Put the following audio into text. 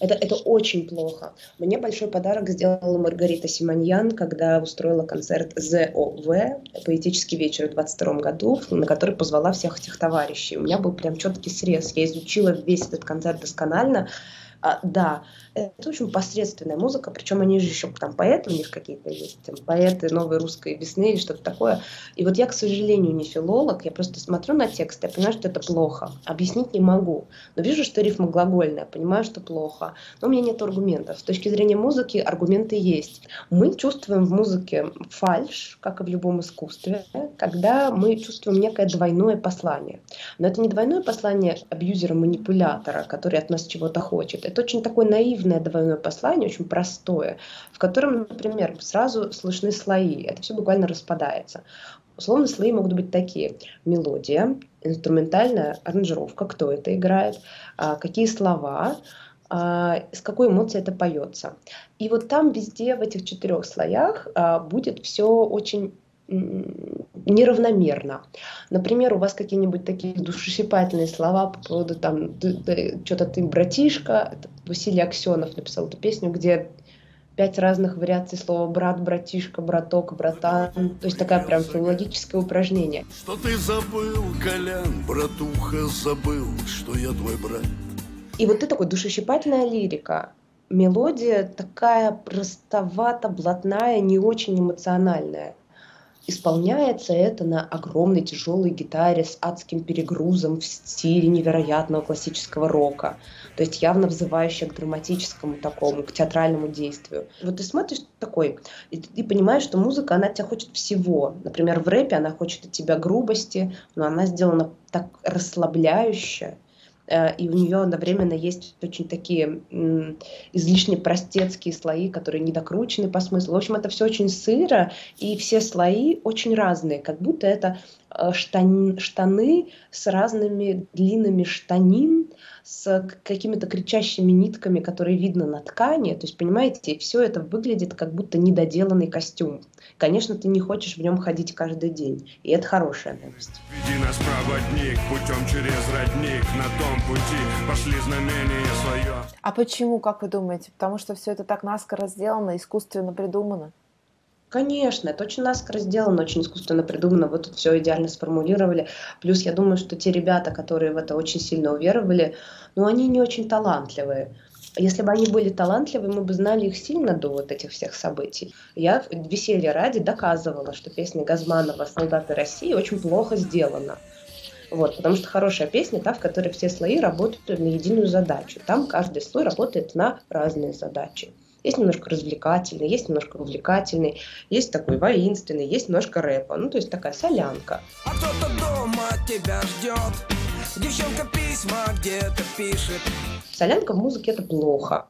Это, это очень плохо. Мне большой подарок сделала Маргарита Симоньян, когда устроила концерт ЗОВ, поэтический вечер в 22 году, на который позвала всех этих товарищей. У меня был прям четкий срез. Я изучила весь этот концерт досконально. А, да, это очень посредственная музыка, причем они же еще там поэты у них какие-то есть, там, поэты новой русской весны или что-то такое. И вот я, к сожалению, не филолог, я просто смотрю на текст, я понимаю, что это плохо, объяснить не могу. Но вижу, что рифма глагольная, понимаю, что плохо. Но у меня нет аргументов. С точки зрения музыки аргументы есть. Мы чувствуем в музыке фальш, как и в любом искусстве, когда мы чувствуем некое двойное послание. Но это не двойное послание абьюзера-манипулятора, который от нас чего-то хочет. Это очень такое наивное двойное послание, очень простое, в котором, например, сразу слышны слои. Это все буквально распадается. Условно, слои могут быть такие. Мелодия, инструментальная аранжировка, кто это играет, а, какие слова, а, с какой эмоцией это поется. И вот там везде, в этих четырех слоях, а, будет все очень неравномерно. Например, у вас какие-нибудь такие душесчипательные слова по поводу там что-то ты братишка, Василий Аксенов написал эту песню, где пять разных вариаций слова брат, братишка, браток, братан. То есть такая прям филологическое упражнение. Что ты забыл, Колян, братуха, забыл, что я твой брат. И вот это такой душесчипательная лирика. Мелодия такая простовато, блатная, не очень эмоциональная. Исполняется это на огромной тяжелой гитаре с адским перегрузом в стиле невероятного классического рока. То есть явно взывающая к драматическому такому, к театральному действию. Вот ты смотришь такой, и ты понимаешь, что музыка, она тебя хочет всего. Например, в рэпе она хочет от тебя грубости, но она сделана так расслабляюще, и у нее одновременно есть очень такие излишне простецкие слои, которые недокручены по смыслу. В общем, это все очень сыро, и все слои очень разные, как будто это э, штани, штаны с разными длинами штанин, с какими-то кричащими нитками, которые видно на ткани. То есть, понимаете, все это выглядит как будто недоделанный костюм. Конечно, ты не хочешь в нем ходить каждый день. И это хорошая новость. Веди нас, проводник, путем через родник, на том пути пошли знамения свое. А почему, как вы думаете? Потому что все это так наскоро сделано, искусственно придумано? Конечно, это очень наскоро сделано, очень искусственно придумано. Вы тут все идеально сформулировали. Плюс я думаю, что те ребята, которые в это очень сильно уверовали, ну, они не очень талантливые. Если бы они были талантливы, мы бы знали их сильно до вот этих всех событий. Я веселье ради доказывала, что песня Газманова «Солдаты России» очень плохо сделана. Вот, потому что хорошая песня та, в которой все слои работают на единую задачу. Там каждый слой работает на разные задачи. Есть немножко развлекательный, есть немножко увлекательный, есть такой воинственный, есть немножко рэпа. Ну, то есть такая солянка. А кто-то дома тебя ждет, девчонка письма где-то пишет. Солянка в музыке это плохо.